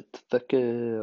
تتذكر